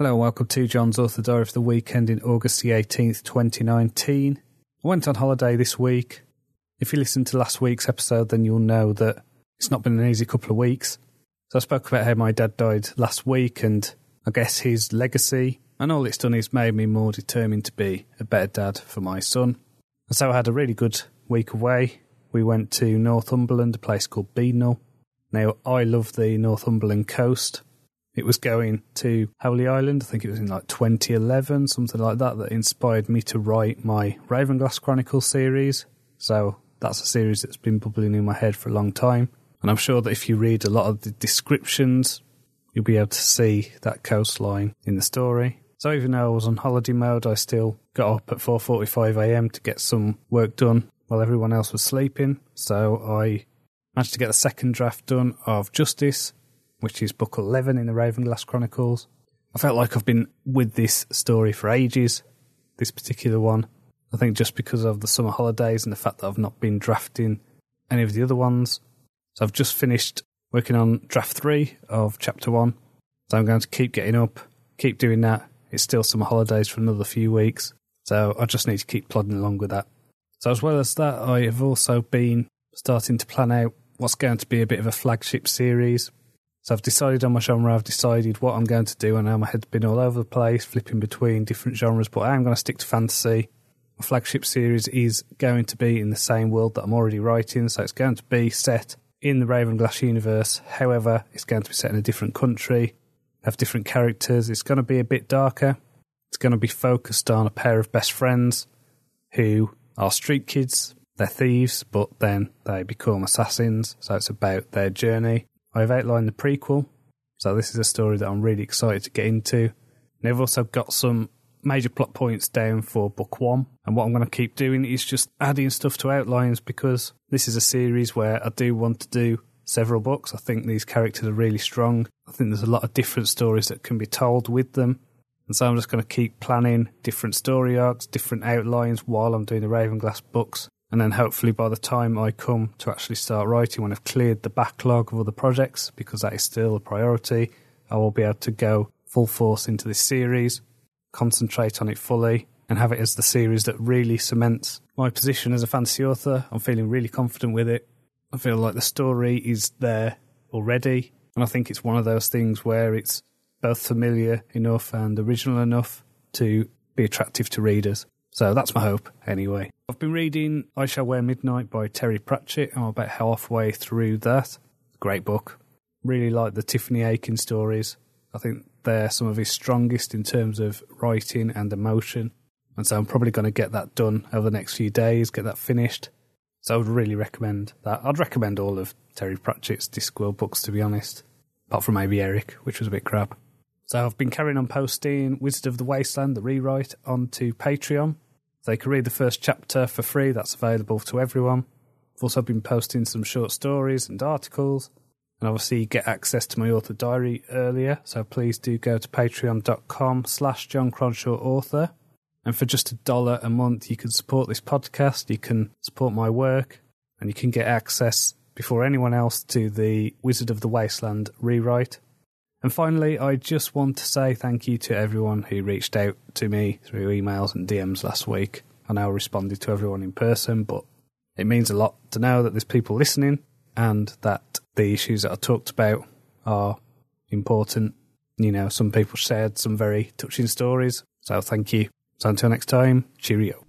Hello and welcome to Jon's Author Diary for the weekend in August the 18th, 2019. I went on holiday this week. If you listened to last week's episode, then you'll know that it's not been an easy couple of weeks. So I spoke about how my dad died last week and I guess his legacy, and all it's done is made me more determined to be a better dad for my son. And so I had a really good week away. We went to Northumberland, a place called Beadnell. Now, I love the Northumberland coast. It was going to Holy Island, I think it was in like 2011, something like that, that inspired me to write my Ravenglass Chronicles series. So that's a series that's been bubbling in my head for a long time. And I'm sure that if you read a lot of the descriptions, you'll be able to see that coastline in the story. So even though I was on holiday mode, I still got up at 4:45 a.m. to get some work done while everyone else was sleeping. So I managed to get the second draft done of Justice, which is book 11 in the Ravenglass Chronicles. I felt like I've been with this story for ages, this particular one. I think just because of the summer holidays and the fact that I've not been drafting any of the other ones. So I've just finished working on draft three of chapter one. So I'm going to keep getting up, keep doing that. It's still summer holidays for another few weeks. So I just need to keep plodding along with that. So as well as that, I have also been starting to plan out what's going to be a bit of a flagship series so I've decided on my genre, I've decided what I'm going to do, and now my head's been all over the place, flipping between different genres, but I am going to stick to fantasy. My flagship series is going to be in the same world that I'm already writing, so it's going to be set in the Ravenglass universe. However, it's going to be set in a different country, have different characters. It's going to be a bit darker. It's going to be focused on a pair of best friends who are street kids. They're thieves, but then they become assassins. So it's about their journey. I've outlined the prequel, so this is a story that I'm really excited to get into. And I've also got some major plot points down for book one. And what I'm going to keep doing is just adding stuff to outlines because this is a series where I do want to do several books. I think these characters are really strong. I think there's a lot of different stories that can be told with them. And so I'm just going to keep planning different story arcs, different outlines while I'm doing the Ravenglass books. And then hopefully by the time I come to actually start writing, when I've cleared the backlog of other projects, because that is still a priority, I will be able to go full force into this series, concentrate on it fully, and have it as the series that really cements my position as a fantasy author. I'm feeling really confident with it. I feel like the story is there already, and I think it's one of those things where it's both familiar enough and original enough to be attractive to readers. So that's my hope, anyway. I've been reading I Shall Wear Midnight by Terry Pratchett. And I'm about halfway through that. Great book. Really like the Tiffany Aching stories. I think they're some of his strongest in terms of writing and emotion. And so I'm probably going to get that done over the next few days, get that finished. So I would really recommend that. I'd recommend all of Terry Pratchett's Discworld books, to be honest, apart from maybe Eric, which was a bit crap. So I've been carrying on posting Wizard of the Wasteland, the rewrite, onto Patreon. They can read the first chapter for free, that's available to everyone. I've also been posting some short stories and articles, and obviously you get access to my author diary earlier, so please do go to patreon.com slash Jon Cronshaw author. And for just a dollar a month, you can support this podcast, you can support my work, and you can get access before anyone else to the Wizard of the Wasteland rewrite. And finally, I just want to say thank you to everyone who reached out to me through emails and DMs last week. I now responded to everyone in person, but it means a lot to know that there's people listening and that the issues that I talked about are important. You know, some people shared some very touching stories. So thank you. So until next time, cheerio.